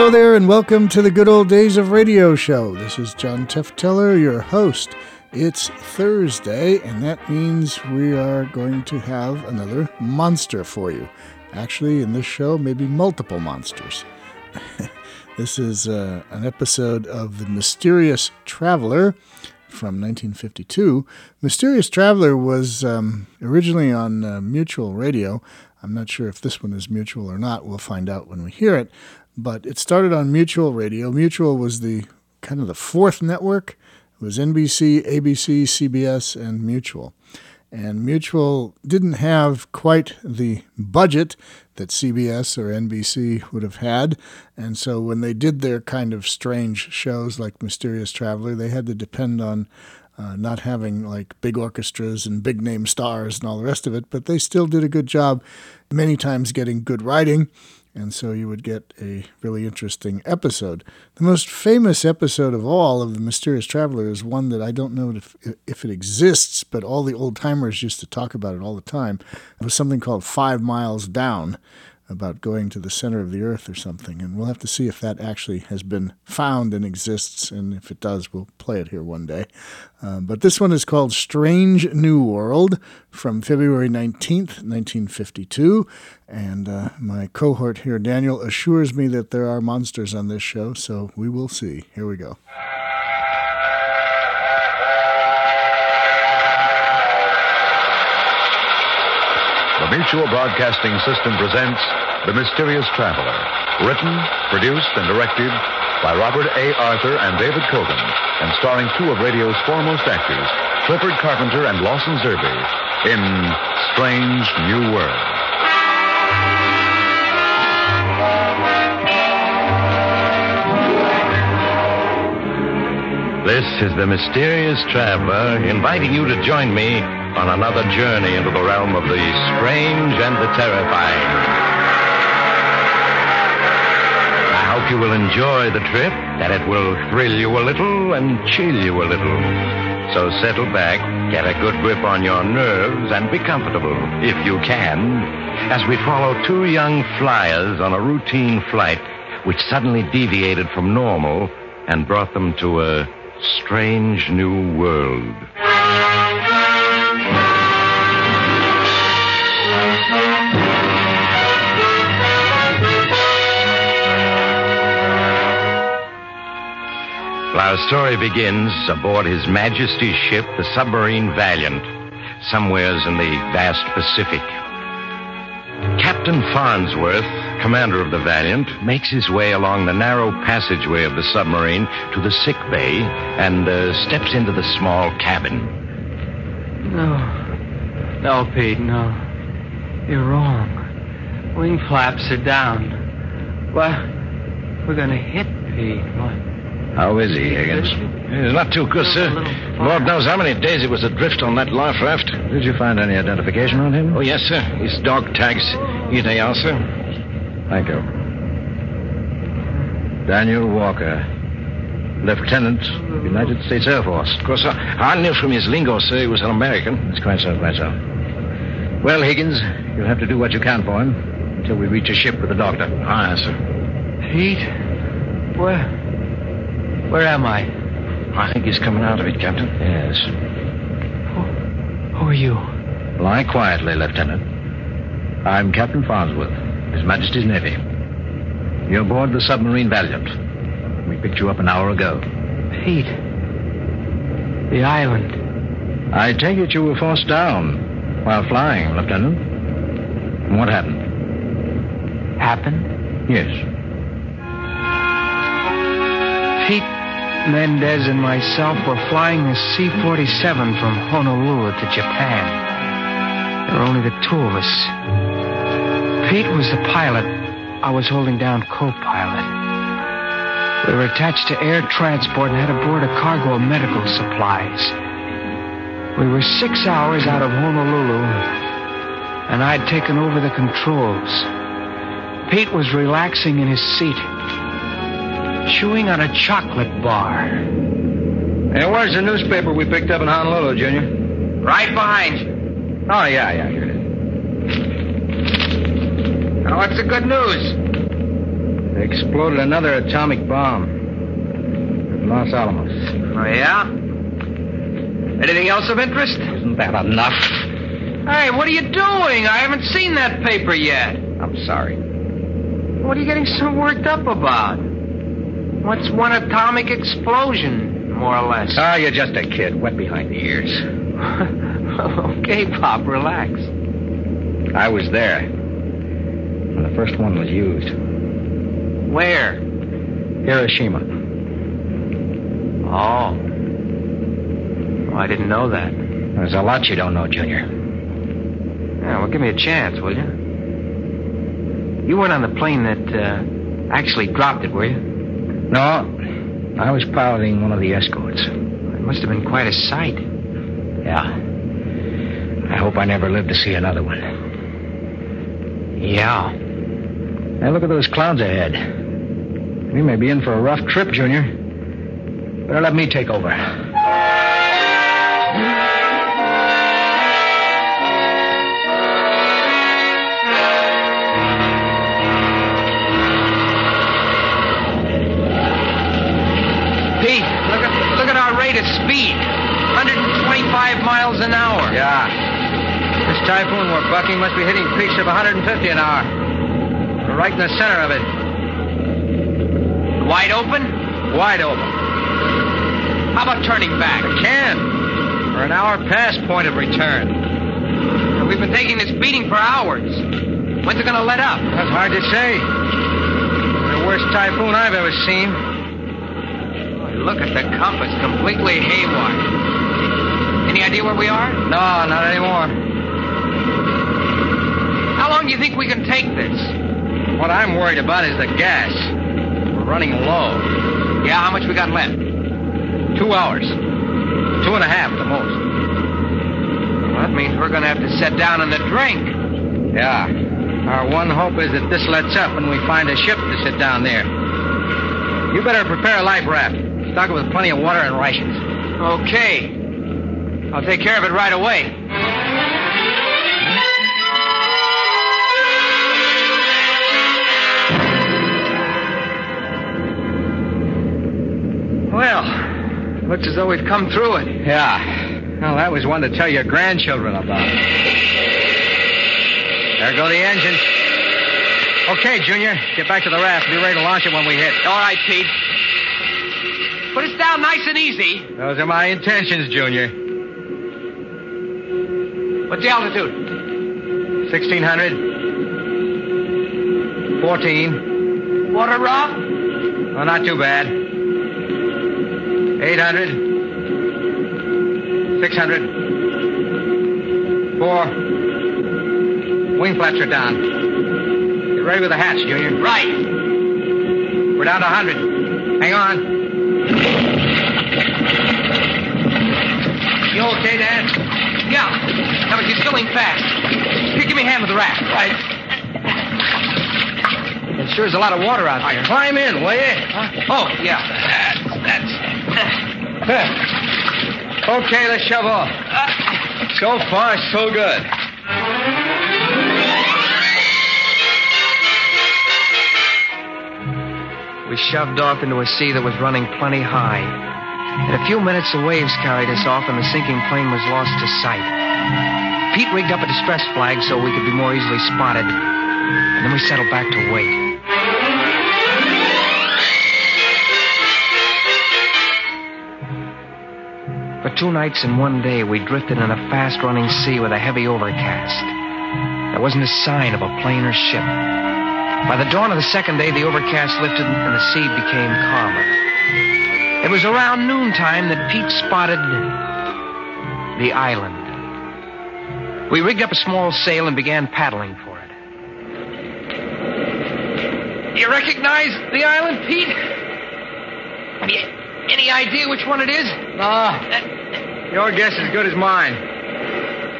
Hello there, and welcome to the Good Old Days of Radio show. This is John Tefteller, your host. It's Thursday, and that means we are going to have another monster for you. Actually, in this show, maybe multiple monsters. this is uh, an episode of The Mysterious Traveler from 1952. Mysterious Traveler was um, originally on uh, Mutual Radio. I'm not sure if this one is mutual or not. We'll find out when we hear it but it started on Mutual Radio. Mutual was the kind of the fourth network. It was NBC, ABC, CBS, and Mutual. And Mutual didn't have quite the budget that CBS or NBC would have had. And so when they did their kind of strange shows like Mysterious Traveler, they had to depend on uh, not having like big orchestras and big name stars and all the rest of it. But they still did a good job, many times getting good writing and so you would get a really interesting episode. The most famous episode of all of The Mysterious Traveler is one that I don't know if, if it exists, but all the old timers used to talk about it all the time. It was something called Five Miles Down about going to the center of the earth or something. And we'll have to see if that actually has been found and exists. And if it does, we'll play it here one day. Uh, but this one is called Strange New World from February 19th, 1952. And uh, my cohort here, Daniel, assures me that there are monsters on this show. So we will see. Here we go. The Mutual Broadcasting System presents The Mysterious Traveler, written, produced, and directed by Robert A. Arthur and David Kogan, and starring two of radio's foremost actors, Clifford Carpenter and Lawson Zerbe, in Strange New World. This is the mysterious traveler inviting you to join me on another journey into the realm of the strange and the terrifying. I hope you will enjoy the trip, that it will thrill you a little and chill you a little. So settle back, get a good grip on your nerves, and be comfortable, if you can, as we follow two young flyers on a routine flight which suddenly deviated from normal and brought them to a strange new world. Our story begins aboard His Majesty's ship, the submarine Valiant, somewheres in the vast Pacific. Captain Farnsworth, commander of the Valiant, makes his way along the narrow passageway of the submarine to the sick bay and uh, steps into the small cabin. No. No, Pete, no. You're wrong. Wing flaps are down. What? We're gonna hit Pete. What? How is he, Higgins? He's not too good, sir. Lord knows how many days he was adrift on that life raft. Did you find any identification on him? Oh, yes, sir. His dog tags. Ideal, sir. Thank you. Daniel Walker, Lieutenant, United States Air Force. Of course, I, I knew from his lingo, sir, he was an American. That's quite so, quite so. Well, Higgins, you'll have to do what you can for him until we reach a ship with the doctor. Ah, Aye, sir. Pete? Where? Where am I? I think he's coming out of it, Captain. Yes. Who, who are you? Lie quietly, Lieutenant. I'm Captain Farnsworth, His Majesty's Navy. You're aboard the submarine Valiant. We picked you up an hour ago. Pete. The island. I take it you were forced down while flying, Lieutenant. What happened? Happened? Yes. Pete Mendez and myself were flying a C 47 from Honolulu to Japan. There were only the two of us. Pete was the pilot. I was holding down co pilot. We were attached to air transport and had aboard a cargo of medical supplies. We were six hours out of Honolulu, and I'd taken over the controls. Pete was relaxing in his seat, chewing on a chocolate bar. Hey, where's the newspaper we picked up in Honolulu, Junior? Right behind you. Oh, yeah, yeah, here it is. Now, what's the good news? They exploded another atomic bomb at Los Alamos. Oh, yeah? Anything else of interest? Isn't that enough? Hey, what are you doing? I haven't seen that paper yet. I'm sorry. What are you getting so worked up about? What's one atomic explosion, more or less? Ah, you're just a kid, wet behind the ears. okay, Pop, relax. I was there the first one was used. Where? Hiroshima. Oh. Oh, I didn't know that. There's a lot you don't know, Junior. Yeah, well, give me a chance, will you? You weren't on the plane that uh, actually dropped it, were you? No, I was piloting one of the escorts. It must have been quite a sight. Yeah. I hope I never live to see another one. Yeah. Hey, look at those clouds ahead. We may be in for a rough trip, Junior. Better let me take over. Pete, look at look at our rate of speed. 125 miles an hour. Yeah. This typhoon we're bucking must be hitting peaks of 150 an hour. Right in the center of it. Wide open? Wide open. How about turning back? I Can. We're an hour past point of return. We've been taking this beating for hours. When's it gonna let up? That's hard to say. The worst typhoon I've ever seen. Look at the compass, completely haywire. Any idea where we are? No, not anymore. How long do you think we can take this? What I'm worried about is the gas. We're running low. Yeah, how much we got left? Two hours. Two and a half at the most. Well, that means we're gonna have to set down in the drink. Yeah. Our one hope is that this lets up and we find a ship to sit down there. You better prepare a life raft. Stock it with plenty of water and rations. Okay. I'll take care of it right away. Well, looks as though we've come through it. Yeah. Well, that was one to tell your grandchildren about. There go the engines. Okay, Junior. Get back to the raft. Be ready to launch it when we hit. All right, Pete. Put us down nice and easy. Those are my intentions, Junior. What's the altitude? 1600. 14. Water rough? Oh, not too bad. 800. 600. Four. Wing flaps are down. Get ready with the hatch, Junior. Right. We're down to 100. Hang on. You okay, Dan? Yeah. Now, but you're filling fast. Here, give me a hand with the raft. Right. There sure is a lot of water out there. Climb in, will you? Oh, yeah. Okay, let's shove off. So far, so good. We shoved off into a sea that was running plenty high. In a few minutes, the waves carried us off, and the sinking plane was lost to sight. Pete rigged up a distress flag so we could be more easily spotted, and then we settled back to wait. For two nights and one day, we drifted in a fast running sea with a heavy overcast. There wasn't a sign of a plane or ship. By the dawn of the second day, the overcast lifted and the sea became calmer. It was around noontime that Pete spotted the island. We rigged up a small sail and began paddling for it. Do you recognize the island, Pete? Have you any idea which one it is? No. Your guess is as good as mine.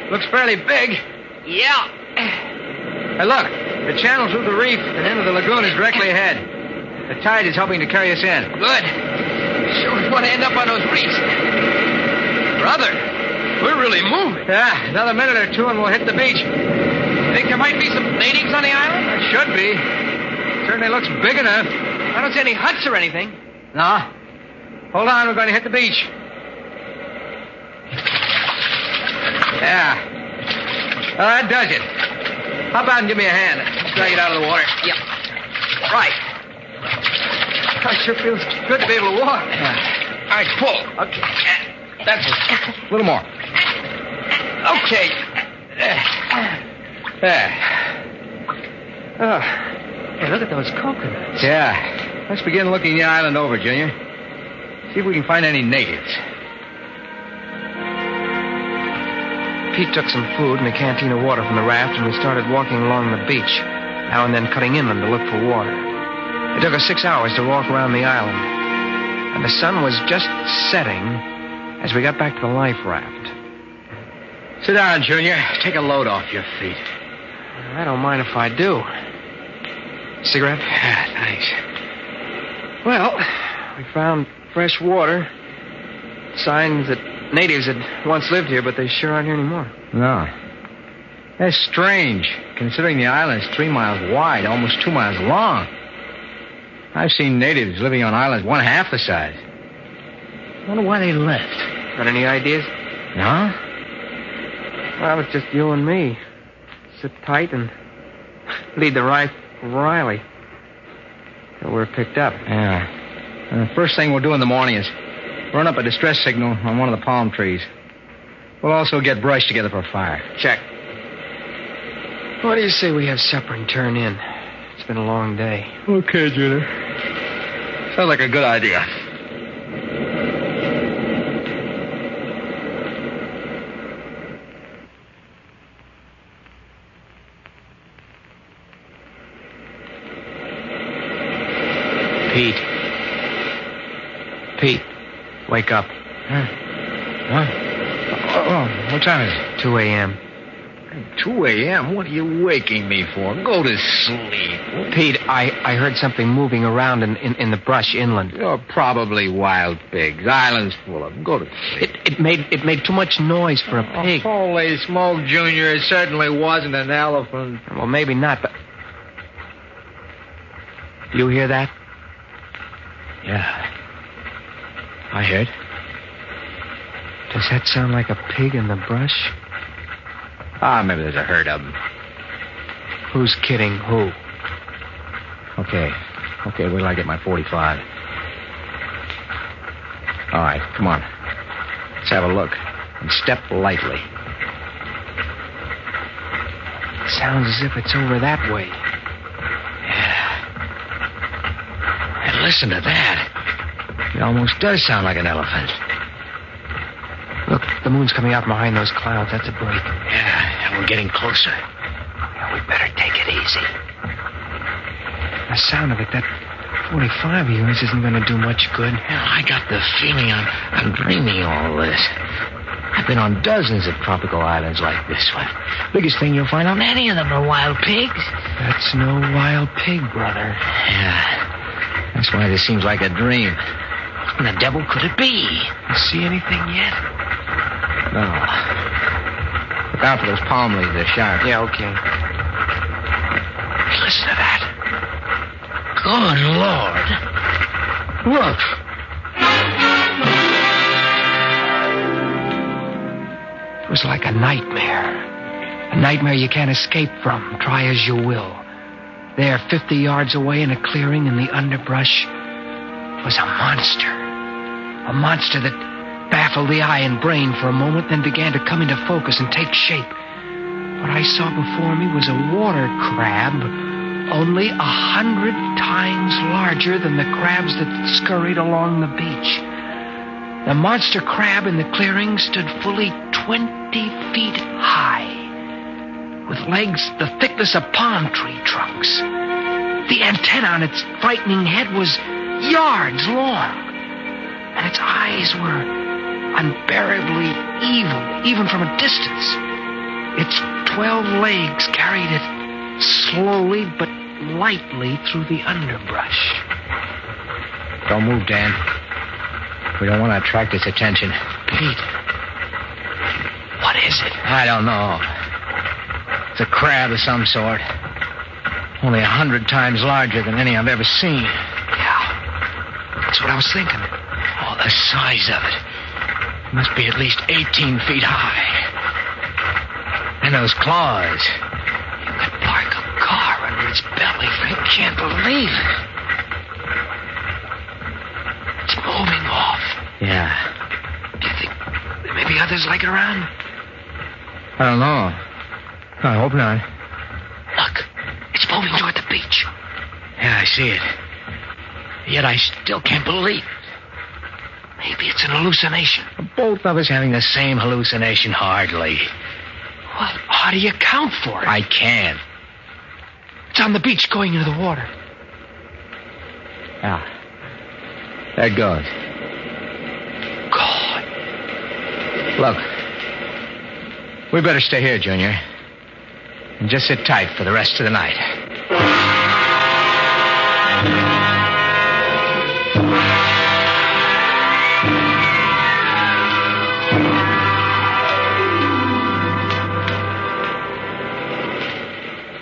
Looks fairly big. Yeah. Hey, look. The channel through the reef and into the lagoon is directly ahead. The tide is helping to carry us in. Good. Sure we want to end up on those reefs. Brother, we're really moving. Yeah, another minute or two and we'll hit the beach. Think there might be some natives on the island? There should be. Certainly looks big enough. I don't see any huts or anything. No. Hold on, we're going to hit the beach. Yeah. Well, that does it. Hop out and give me a hand. Let's drag it out of the water. Yep. Right. Oh, sure feels good to be able to walk. Yeah. All right, pull. Okay. That's it. A little more. Okay. There. There. Oh. Hey, look at those coconuts. Yeah. Let's begin looking the island over, Junior. See if we can find any natives. Pete took some food and a canteen of water from the raft, and we started walking along the beach, now and then cutting inland to look for water. It took us six hours to walk around the island, and the sun was just setting as we got back to the life raft. Sit down, Junior. Take a load off your feet. I don't mind if I do. Cigarette? Yeah, thanks. Well, we found fresh water. Signs that natives had once lived here, but they sure aren't here anymore. No. That's strange, considering the island's three miles wide, almost two miles long. I've seen natives living on islands one half the size. Wonder why they left. Got any ideas? No? Well, it's just you and me. Sit tight and lead the right Riley. Till we're picked up. Yeah. And the first thing we'll do in the morning is run up a distress signal on one of the palm trees. We'll also get brush together for a fire. Check. What do you say we have supper and turn in? It's been a long day. Okay, Junior. Sounds like a good idea. Pete. Pete, wake up. Huh? What? Oh, oh, what time is it? 2 a.m. 2 a.m.? What are you waking me for? Go to sleep. Pete, I, I heard something moving around in, in, in the brush inland. You're probably wild pigs. Island's full of them. Go to sleep. It, it made it made too much noise for a oh, pig. Holy smoke, Junior. It certainly wasn't an elephant. Well, maybe not, but. Do you hear that? Yeah. I heard. Does that sound like a pig in the brush? Ah, maybe there's a herd of them. Who's kidding who? Okay. Okay, wait till I get my 45. All right, come on. Let's have a look. And step lightly. Sounds as if it's over that way. Yeah. And listen to that. It almost does sound like an elephant. Look, the moon's coming out behind those clouds. That's a break. Yeah, and we're getting closer. Yeah, we better take it easy. The sound of it, that 45 of yours isn't going to do much good. Yeah, I got the feeling I'm, I'm dreaming all this. I've been on dozens of tropical islands like this one. Biggest thing you'll find on any of them are wild pigs. That's no wild pig, brother. Yeah. That's why this seems like a dream. In the devil could it be? You see anything yet? No. Look out for those palm leaves. They're sharp. Yeah, okay. Listen to that. Good Lord. Look. It was like a nightmare. A nightmare you can't escape from, try as you will. There, 50 yards away in a clearing in the underbrush, was a monster. A monster that baffled the eye and brain for a moment, then began to come into focus and take shape. What I saw before me was a water crab, only a hundred times larger than the crabs that scurried along the beach. The monster crab in the clearing stood fully 20 feet high, with legs the thickness of palm tree trunks. The antenna on its frightening head was yards long, and its eyes were unbearably evil, even from a distance. Its twelve legs carried it slowly but lightly through the underbrush. Don't move, Dan. We don't want to attract its attention. Pete, what is it? I don't know. It's a crab of some sort. Only a hundred times larger than any I've ever seen. Yeah. That's what I was thinking. The size of it. It must be at least 18 feet high. And those claws. You could park a car under its belly. I can't believe it. It's moving off. Yeah. Do you think there may be others like it around? I don't know. I hope not. Look, it's moving toward the beach. Yeah, I see it. Yet I still can't believe. Maybe it's an hallucination. Both of us having the same hallucination, hardly. Well, how do you account for it? I can't. It's on the beach going into the water. Ah. There it goes. God. Look. We better stay here, Junior. And just sit tight for the rest of the night.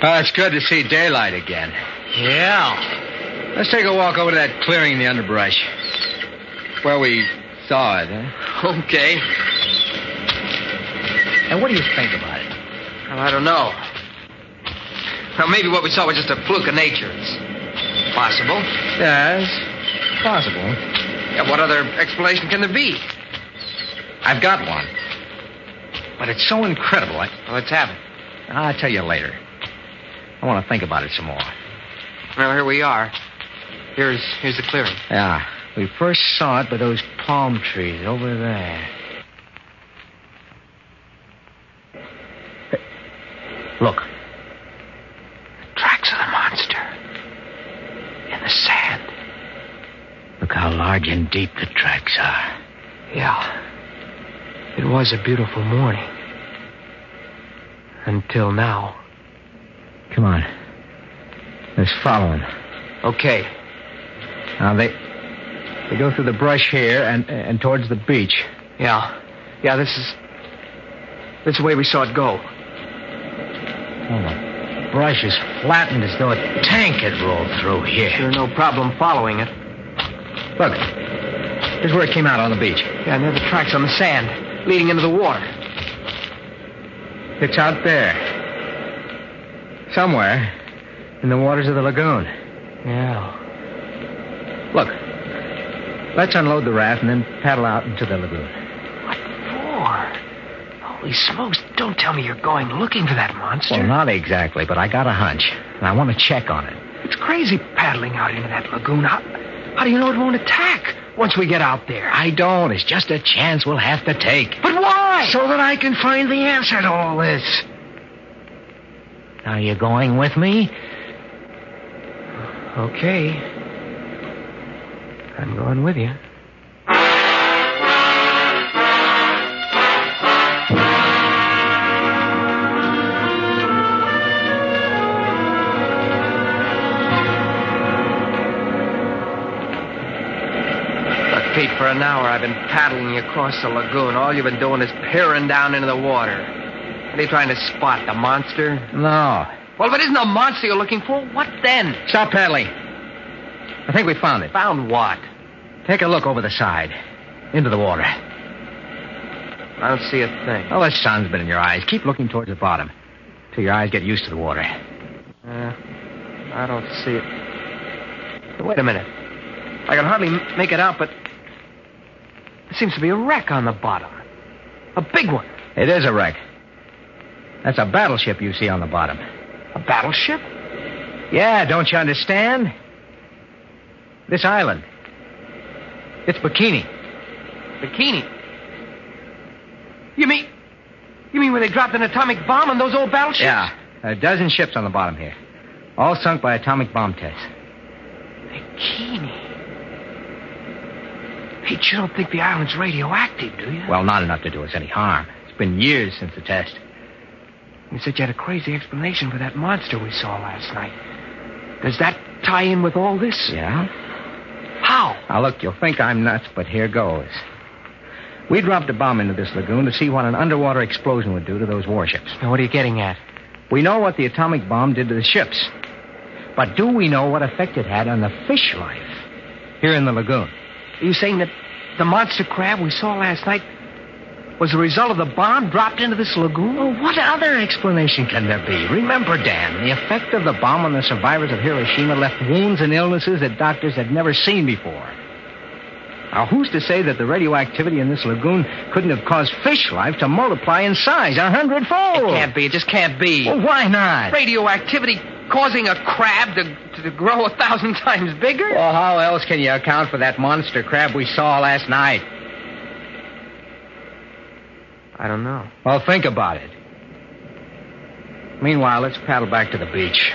Oh, it's good to see daylight again. Yeah. Let's take a walk over to that clearing in the underbrush. Where we saw it, huh? Okay. And what do you think about it? Well, I don't know. Well, maybe what we saw was just a fluke of nature. It's possible. Yes, possible. Yeah, what other explanation can there be? I've got one. But it's so incredible. I, Well, let's have it. I'll tell you later. I want to think about it some more. Well, here we are. Here's here's the clearing. Yeah. We first saw it by those palm trees over there. Look. The Tracks of the monster. In the sand. Look how large and deep the tracks are. Yeah. It was a beautiful morning. Until now. Come on. Let's follow them. Okay. Now they they go through the brush here and and towards the beach. Yeah. Yeah, this is. This is the way we saw it go. Oh, the brush is flattened as though a tank had rolled through here. Sure, no problem following it. Look, here's where it came out on the beach. Yeah, and there are the tracks on the sand leading into the water. It's out there. Somewhere in the waters of the lagoon. Yeah. Look, let's unload the raft and then paddle out into the lagoon. What for? Holy smokes, don't tell me you're going looking for that monster. Well, not exactly, but I got a hunch, and I want to check on it. It's crazy paddling out into that lagoon. How, how do you know it won't attack once we get out there? I don't. It's just a chance we'll have to take. But why? So that I can find the answer to all this. Are you going with me? Okay. I'm going with you. Look, Pete, for an hour I've been paddling you across the lagoon. All you've been doing is peering down into the water. Are you trying to spot the monster? No. Well, if it isn't a monster you're looking for, what then? Stop paddling. I think we found it. Found what? Take a look over the side. Into the water. I don't see a thing. Oh, the sun's been in your eyes. Keep looking towards the bottom. Till your eyes get used to the water. Uh, I don't see it. Wait a minute. I can hardly m- make it out, but there seems to be a wreck on the bottom. A big one. It is a wreck. That's a battleship you see on the bottom. A battleship? Yeah, don't you understand? This island. It's Bikini. Bikini. You mean. You mean where they dropped an atomic bomb on those old battleships? Yeah, a dozen ships on the bottom here. All sunk by atomic bomb tests. Bikini. Pete, you don't think the island's radioactive, do you? Well, not enough to do us any harm. It's been years since the test. You said you had a crazy explanation for that monster we saw last night. Does that tie in with all this? Yeah? How? Now, look, you'll think I'm nuts, but here goes. We dropped a bomb into this lagoon to see what an underwater explosion would do to those warships. Now, what are you getting at? We know what the atomic bomb did to the ships. But do we know what effect it had on the fish life here in the lagoon? Are you saying that the monster crab we saw last night was the result of the bomb dropped into this lagoon? Well, what other explanation can there be? Remember, Dan, the effect of the bomb on the survivors of Hiroshima left wounds and illnesses that doctors had never seen before. Now, who's to say that the radioactivity in this lagoon couldn't have caused fish life to multiply in size a hundredfold? It can't be. It just can't be. Well, why not? Radioactivity causing a crab to, to grow a thousand times bigger? Well, how else can you account for that monster crab we saw last night? I don't know. Well, think about it. Meanwhile, let's paddle back to the beach.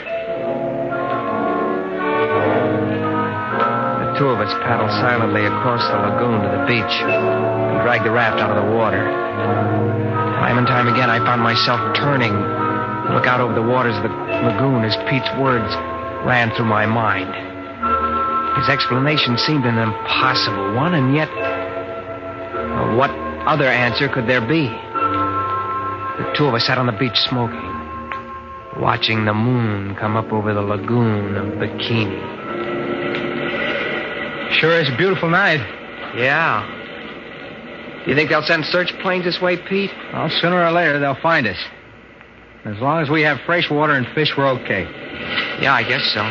The two of us paddled silently across the lagoon to the beach and dragged the raft out of the water. Time and time again, I found myself turning to look out over the waters of the lagoon as Pete's words ran through my mind. His explanation seemed an impossible one, and yet, well, what other answer could there be? The two of us sat on the beach smoking, watching the moon come up over the lagoon of Bikini. Sure is a beautiful night. Yeah. Do you think they'll send search planes this way, Pete? Well, sooner or later they'll find us. As long as we have fresh water and fish, we're okay. Yeah, I guess so.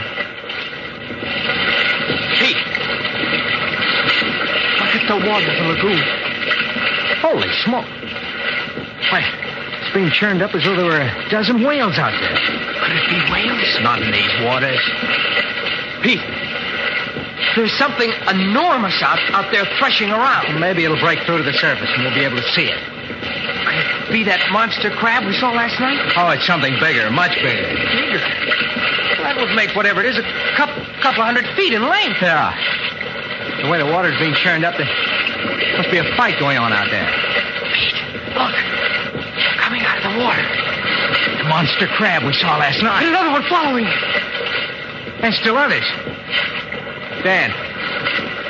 Pete! Look at the water of the lagoon. Holy smoke. Why, it's being churned up as though there were a dozen whales out there. Could it be whales? Not in these waters. Pete, there's something enormous out, out there threshing around. Well, maybe it'll break through to the surface and we'll be able to see it. Could it be that monster crab we saw last night? Oh, it's something bigger, much bigger. Bigger. Well, that would make whatever it is a couple, couple hundred feet in length. Yeah. The way the water's being churned up, must be a fight going on out there. Pete, look. Coming out of the water. The monster crab we saw last And night. another one following. And still others. Dan,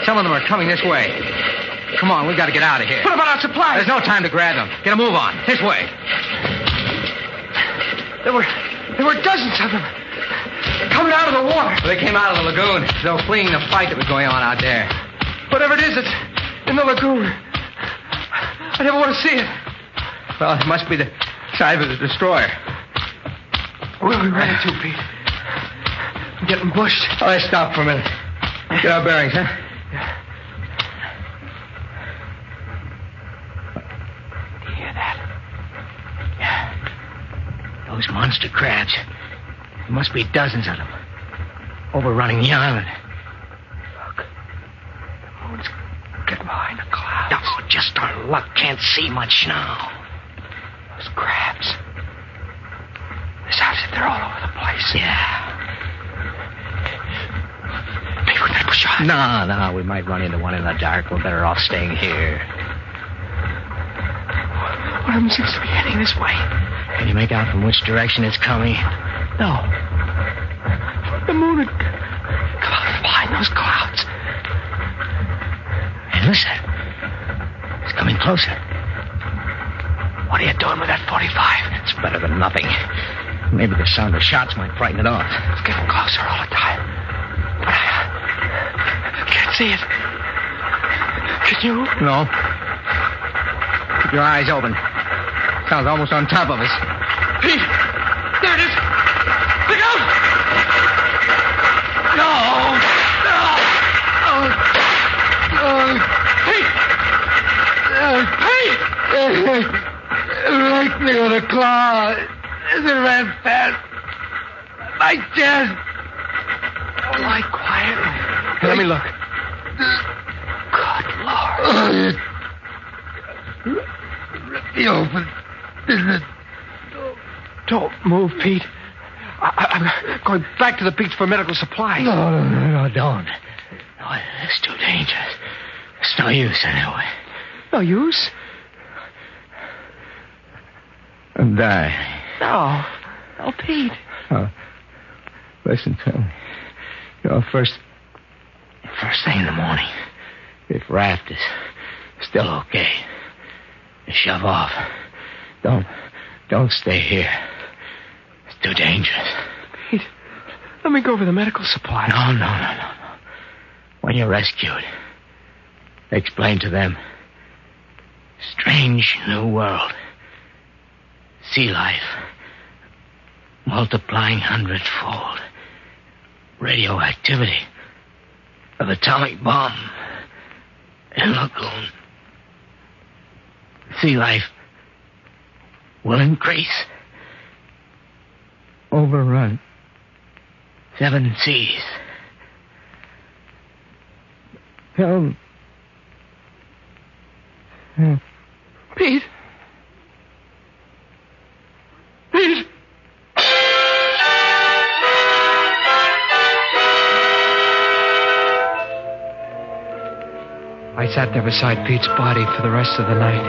some of them are coming this way. Come on, we've got to get out of here. What about our supplies? There's no time to grab them. Get a move on. This way. There were, there were dozens of them. Coming out of the water. They came out of the lagoon, though fleeing the fight that was going on out there. Whatever it is, it's in the lagoon. I never want to see it. Well, it must be the side of the destroyer. Where are we running to, Pete? I'm getting bushed. Oh, let's stop for a minute. Get our bearings, huh? Do you hear that? Yeah. Those monster crabs. There must be dozens of them. Overrunning the island. Look. The moon's getting behind the clouds. Oh, just our luck. Can't see much now. Those crabs. It's as they're all over the place. Yeah. Pete, we gotta push on. No, no, we might run into one in the dark. We're better off staying here. One of them seems to be heading this way. Can you make out from which direction it's coming? No. The moon had come out from behind those clouds. Hey, listen. It's coming closer. What are you doing with that 45? It's better than nothing. Maybe the sound of shots might frighten it off. It's getting closer all the time. But I can't see it. Can you? No. Keep your eyes open. Sounds almost on top of us. Pete! Me on a claw. As it ran fast. My chest. Oh, lie quietly. Let me look. Good Lord. Rip me open. Don't move, Pete. I, am going back to the beach for medical supplies. No, no, no, no, don't. No, it's too dangerous. It's no use anyway. No use? I'm dying. No. No, Pete. Oh, listen to me. You know, first, first thing in the morning, if raft is still okay, shove off. Don't, don't stay here. It's too dangerous. Pete, Let me go for the medical supplies. No, no, no, no, no. When you're rescued, explain to them. Strange new world. Sea life. Multiplying hundredfold. Radioactivity. Of atomic bomb. In lagoon. Sea life will increase. Overrun. Seven seas. Help. Help. Sat there beside Pete's body for the rest of the night.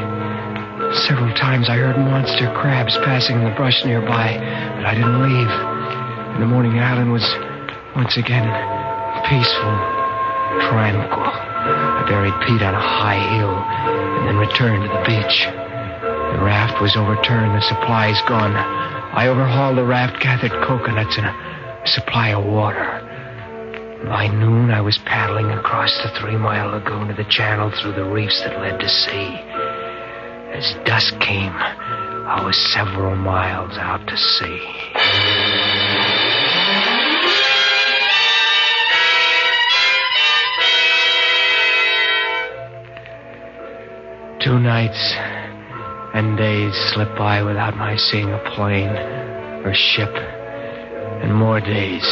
Several times I heard monster crabs passing in the brush nearby, but I didn't leave. In the morning, island was once again peaceful, tranquil. I buried Pete on a high hill and then returned to the beach. The raft was overturned, the supplies gone. I overhauled the raft, gathered coconuts and a supply of water. By noon, I was paddling across the three mile lagoon to the channel through the reefs that led to sea. As dusk came, I was several miles out to sea. Two nights and days slipped by without my seeing a plane or ship. And more days.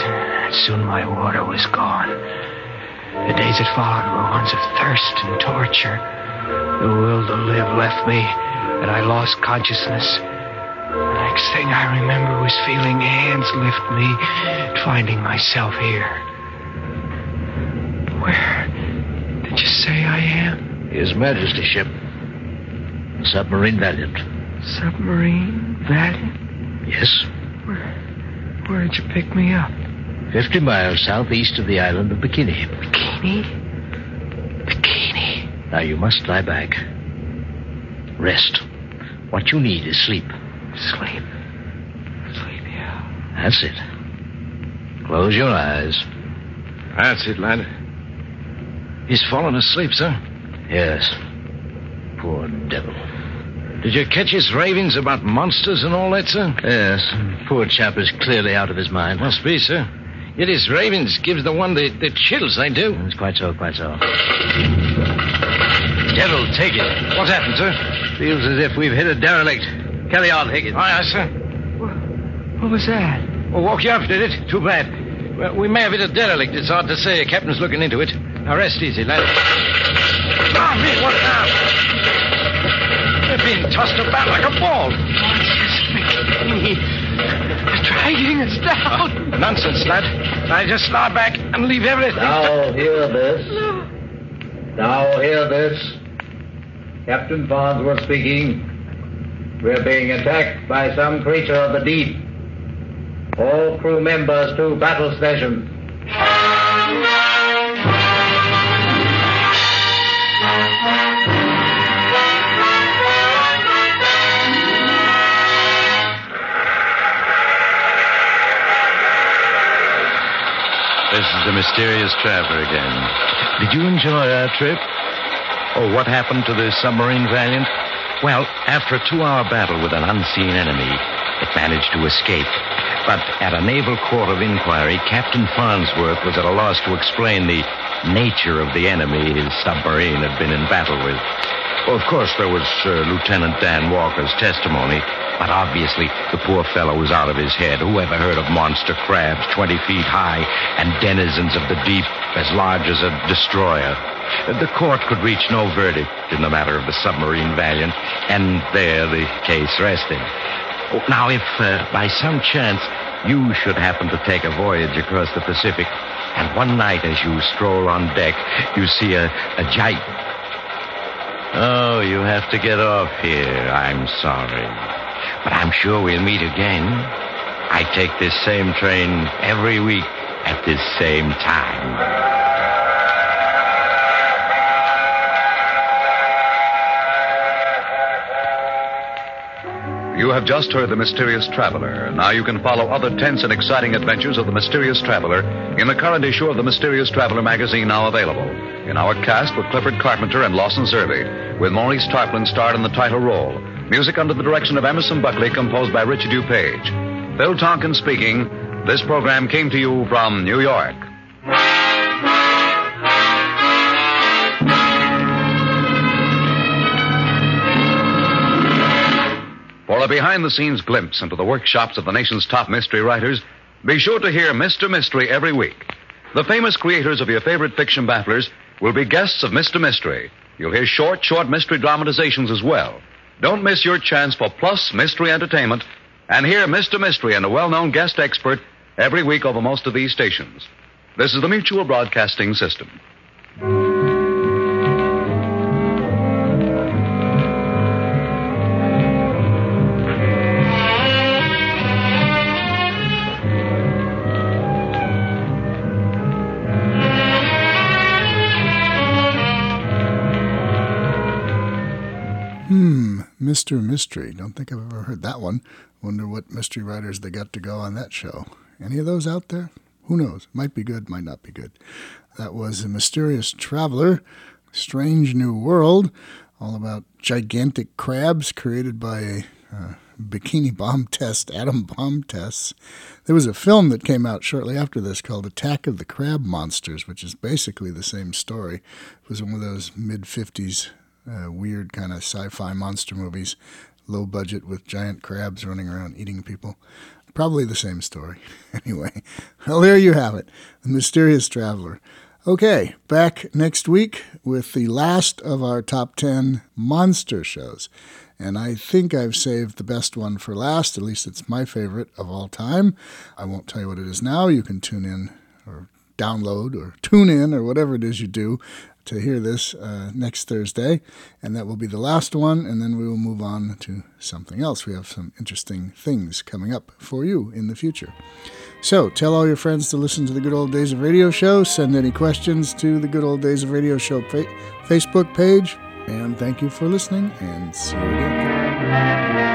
Soon my water was gone. The days that followed were ones of thirst and torture. The will to live left me, and I lost consciousness. The next thing I remember was feeling hands lift me, finding myself here. Where did you say I am? His Majesty's ship. Submarine Valiant. Submarine? Valiant? Yes. Where, where did you pick me up? Fifty miles southeast of the island of Bikini. Bikini? Bikini. Now you must lie back. Rest. What you need is sleep. Sleep. Sleep, yeah. That's it. Close your eyes. That's it, lad. He's fallen asleep, sir. Yes. Poor devil. Did you catch his ravings about monsters and all that, sir? Yes. Poor chap is clearly out of his mind. Must be, sir. Yet ravens gives the one the, the chills, they do. It's quite so, quite so. Devil, take it. What's happened, sir? Feels as if we've hit a derelict. Carry on, Higgins. Aye, aye, sir. What was that? Well, woke you up, did it? Too bad. Well, we may have hit a derelict. It's hard to say. Captain's looking into it. Now, rest easy, lad. Ah, me, what now? They're being tossed about like a ball. Me. They're dragging us down. Nonsense, lad. Now, just lie back and leave everything. Now hear this. Now hear this. Captain Farnsworth speaking. We're being attacked by some creature of the deep. All crew members to battle stations. This is the mysterious traveler again. Did you enjoy our trip? Oh, what happened to the submarine Valiant? Well, after a two-hour battle with an unseen enemy, it managed to escape. But at a naval court of inquiry, Captain Farnsworth was at a loss to explain the nature of the enemy his submarine had been in battle with. Well, of course, there was uh, Lieutenant Dan Walker's testimony, but obviously the poor fellow was out of his head. Who ever heard of monster crabs 20 feet high and denizens of the deep as large as a destroyer? The court could reach no verdict in the matter of the submarine Valiant, and there the case rested. Now, if uh, by some chance you should happen to take a voyage across the Pacific, and one night as you stroll on deck, you see a, a giant. Oh, you have to get off here. I'm sorry. But I'm sure we'll meet again. I take this same train every week at this same time. You have just heard The Mysterious Traveler. Now you can follow other tense and exciting adventures of The Mysterious Traveler in the current issue of The Mysterious Traveler magazine now available. In our cast were Clifford Carpenter and Lawson Zerbe, with Maurice Tarplin starred in the title role. Music under the direction of Emerson Buckley, composed by Richard DuPage. Phil Tonkin speaking. This program came to you from New York. For a behind the scenes glimpse into the workshops of the nation's top mystery writers, be sure to hear Mr. Mystery every week. The famous creators of your favorite fiction bafflers will be guests of Mr. Mystery. You'll hear short, short mystery dramatizations as well. Don't miss your chance for plus mystery entertainment and hear Mr. Mystery and a well known guest expert every week over most of these stations. This is the Mutual Broadcasting System. Mr. Mystery. Don't think I've ever heard that one. Wonder what mystery writers they got to go on that show. Any of those out there? Who knows? Might be good, might not be good. That was A Mysterious Traveler, Strange New World, all about gigantic crabs created by a uh, Bikini bomb test, atom bomb tests. There was a film that came out shortly after this called Attack of the Crab Monsters, which is basically the same story. It was one of those mid 50s uh, weird kind of sci-fi monster movies, low budget with giant crabs running around eating people. Probably the same story. anyway, well, there you have it, The Mysterious Traveler. Okay, back next week with the last of our top 10 monster shows. And I think I've saved the best one for last, at least it's my favorite of all time. I won't tell you what it is now. You can tune in or download or tune in or whatever it is you do to hear this uh, next Thursday, and that will be the last one, and then we will move on to something else. We have some interesting things coming up for you in the future. So tell all your friends to listen to the Good Old Days of Radio Show. Send any questions to the Good Old Days of Radio Show fa- Facebook page. And thank you for listening, and see you again.